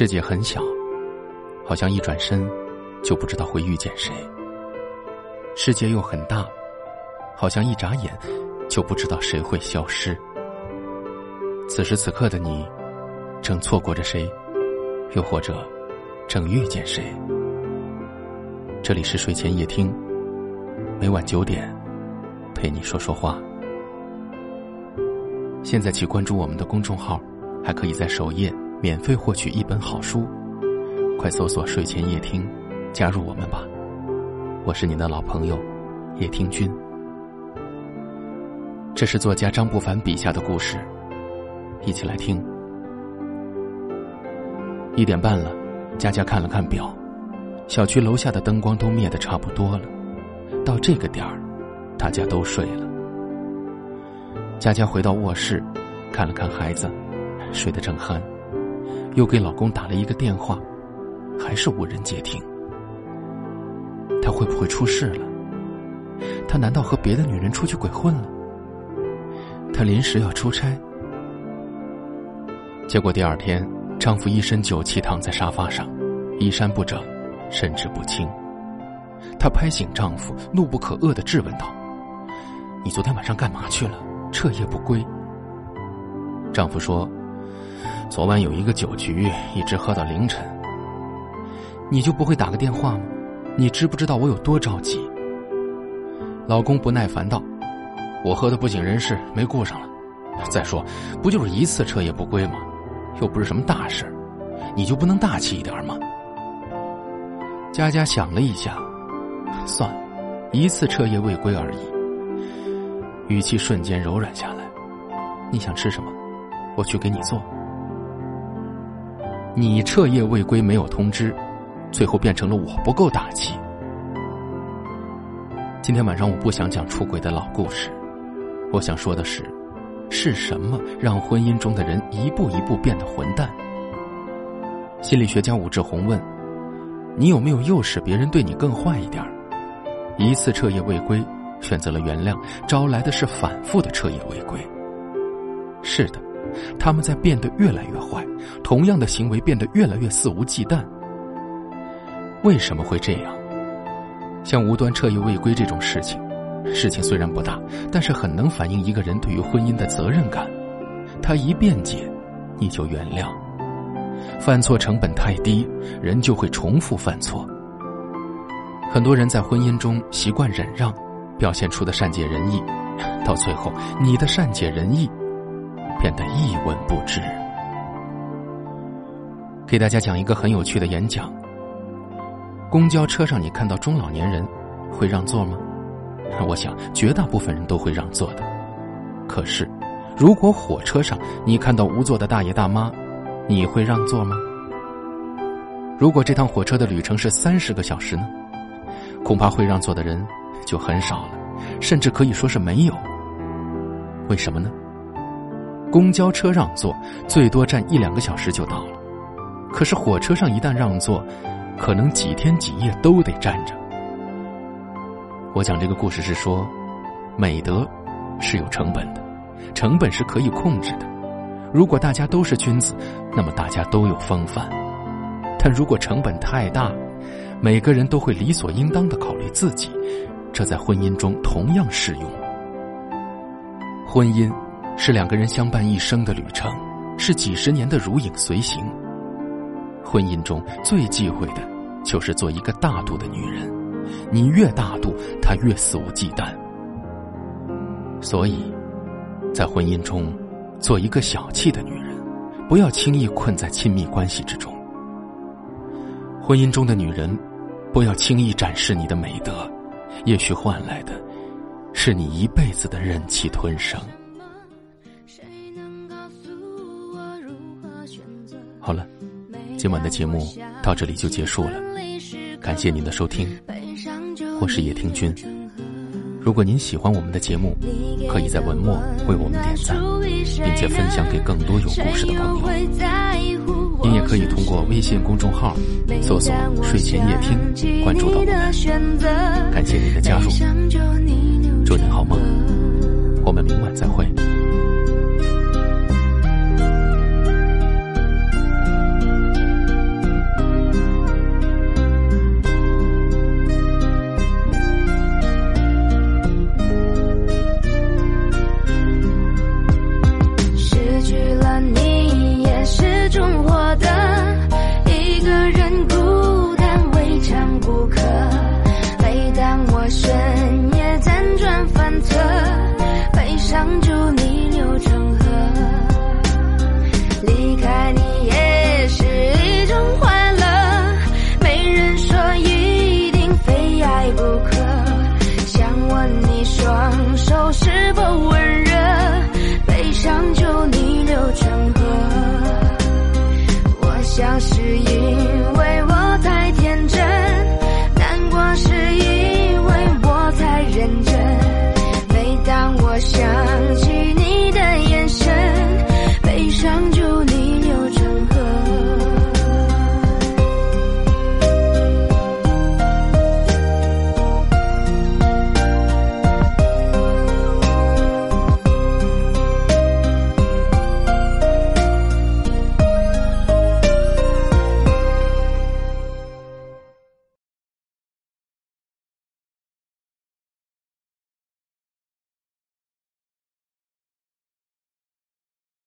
世界很小，好像一转身就不知道会遇见谁；世界又很大，好像一眨眼就不知道谁会消失。此时此刻的你，正错过着谁，又或者正遇见谁？这里是睡前夜听，每晚九点陪你说说话。现在去关注我们的公众号，还可以在首页。免费获取一本好书，快搜索“睡前夜听”，加入我们吧！我是您的老朋友叶听君。这是作家张不凡笔下的故事，一起来听。一点半了，佳佳看了看表，小区楼下的灯光都灭得差不多了，到这个点儿，大家都睡了。佳佳回到卧室，看了看孩子，睡得正酣。又给老公打了一个电话，还是无人接听。他会不会出事了？他难道和别的女人出去鬼混了？他临时要出差。结果第二天，丈夫一身酒气躺在沙发上，衣衫不整，神志不清。她拍醒丈夫，怒不可遏的质问道：“你昨天晚上干嘛去了？彻夜不归？”丈夫说。昨晚有一个酒局，一直喝到凌晨。你就不会打个电话吗？你知不知道我有多着急？老公不耐烦道：“我喝的不省人事，没顾上了。再说，不就是一次彻夜不归吗？又不是什么大事，你就不能大气一点吗？”佳佳想了一下，算了，一次彻夜未归而已。语气瞬间柔软下来。你想吃什么？我去给你做。你彻夜未归，没有通知，最后变成了我不够大气。今天晚上我不想讲出轨的老故事，我想说的是，是什么让婚姻中的人一步一步变得混蛋？心理学家武志红问：你有没有诱使别人对你更坏一点？一次彻夜未归，选择了原谅，招来的是反复的彻夜未归。是的。他们在变得越来越坏，同样的行为变得越来越肆无忌惮。为什么会这样？像无端彻夜未归这种事情，事情虽然不大，但是很能反映一个人对于婚姻的责任感。他一辩解，你就原谅。犯错成本太低，人就会重复犯错。很多人在婚姻中习惯忍让，表现出的善解人意，到最后，你的善解人意。变得一文不值。给大家讲一个很有趣的演讲。公交车上，你看到中老年人会让座吗？我想绝大部分人都会让座的。可是，如果火车上你看到无座的大爷大妈，你会让座吗？如果这趟火车的旅程是三十个小时呢？恐怕会让座的人就很少了，甚至可以说是没有。为什么呢？公交车让座最多站一两个小时就到了，可是火车上一旦让座，可能几天几夜都得站着。我讲这个故事是说，美德是有成本的，成本是可以控制的。如果大家都是君子，那么大家都有风范；但如果成本太大，每个人都会理所应当的考虑自己，这在婚姻中同样适用。婚姻。是两个人相伴一生的旅程，是几十年的如影随形。婚姻中最忌讳的，就是做一个大度的女人。你越大度，她越肆无忌惮。所以，在婚姻中，做一个小气的女人，不要轻易困在亲密关系之中。婚姻中的女人，不要轻易展示你的美德，也许换来的，是你一辈子的忍气吞声。好了，今晚的节目到这里就结束了，感谢您的收听，我是叶听君。如果您喜欢我们的节目，可以在文末为我们点赞，并且分享给更多有故事的朋友。您也可以通过微信公众号搜索“睡前夜听”关注到我们。感谢您的加入，祝您好梦，我们明晚再会。